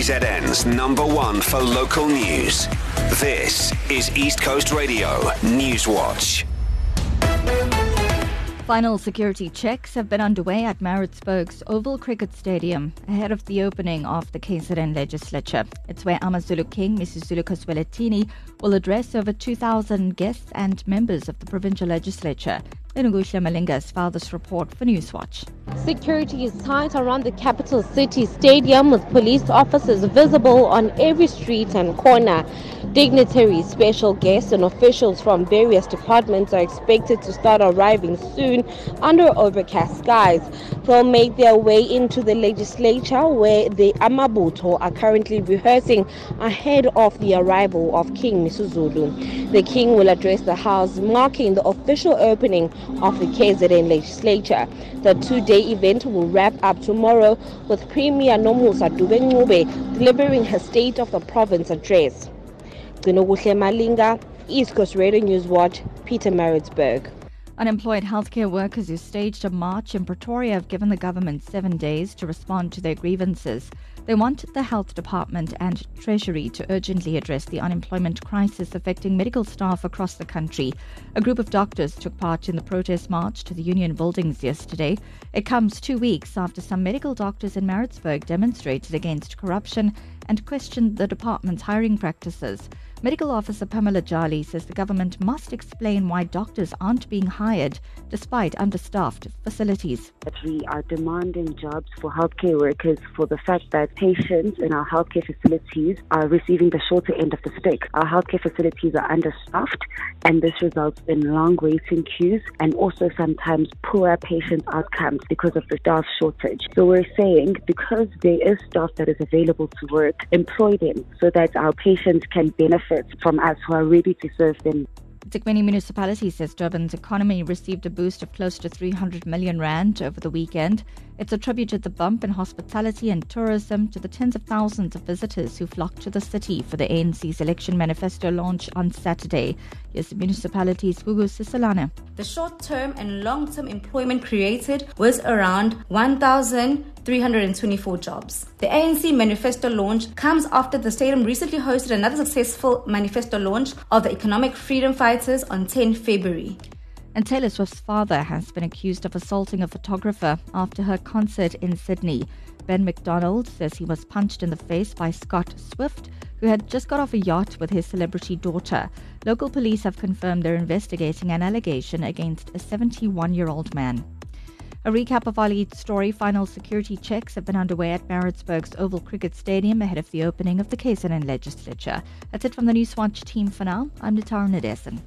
KZN's number one for local news. This is East Coast Radio News Watch. Final security checks have been underway at Maritzburg's Oval Cricket Stadium ahead of the opening of the KZN legislature. It's where AmaZulu King, Misuzulu kaZwelithini, will address over 2,000 guests and members of the provincial legislature. Lenugusha Malingas this report for Newswatch. Security is tight around the capital city stadium with police officers visible on every street and corner. Dignitaries, special guests, and officials from various departments are expected to start arriving soon under overcast skies. They'll make their way into the legislature where the Amabutho are currently rehearsing ahead of the arrival of King Misuzulu. The king will address the House, marking the official opening of the KZN legislature. The two day event will wrap up tomorrow with Premier Nomusa Dube delivering her State of the Province address. East Coast Radio News Watch, Pietermaritzburg. Unemployed healthcare workers who staged a march in Pretoria have given the government seven days to respond to their grievances. They want the health department and Treasury to urgently address the unemployment crisis affecting medical staff across the country. A group of doctors took part in the protest march to the union buildings yesterday. It comes two weeks after some medical doctors in Maritzburg demonstrated against corruption and questioned the department's hiring practices. Medical Officer Pamela Jali says the government must explain why doctors aren't being hired despite understaffed facilities. We are demanding jobs for healthcare workers for the fact that patients in our healthcare facilities are receiving the shorter end of the stick. Our healthcare facilities are understaffed, and this results in long waiting queues and also sometimes poorer patient outcomes because of the staff shortage. So we're saying because there is staff that is available to work, employ them so that our patients can benefit from us who are ready to serve them. eThekwini municipality says Durban's economy received a boost of close to 300 million rand over the weekend. It's attributed the bump in hospitality and tourism to the tens of thousands of visitors who flocked to the city for the ANC's election manifesto launch on Saturday. Yes, the municipality's Gugu Sisalana. The short-term and long-term employment created was around 1,324 jobs. The ANC manifesto launch comes after the stadium recently hosted another successful manifesto launch of the economic freedom fighters on 10 February. And Taylor Swift's father has been accused of assaulting a photographer after her concert in Sydney. Ben McDonald says he was punched in the face by Scott Swift, who had just got off a yacht with his celebrity daughter. Local police have confirmed they're investigating an allegation against a 71 year old man. A recap of our lead story final security checks have been underway at Maritzburg's Oval Cricket Stadium ahead of the opening of the KZN legislature. That's it from the Newswatch team for now. I'm Natara Nadesan.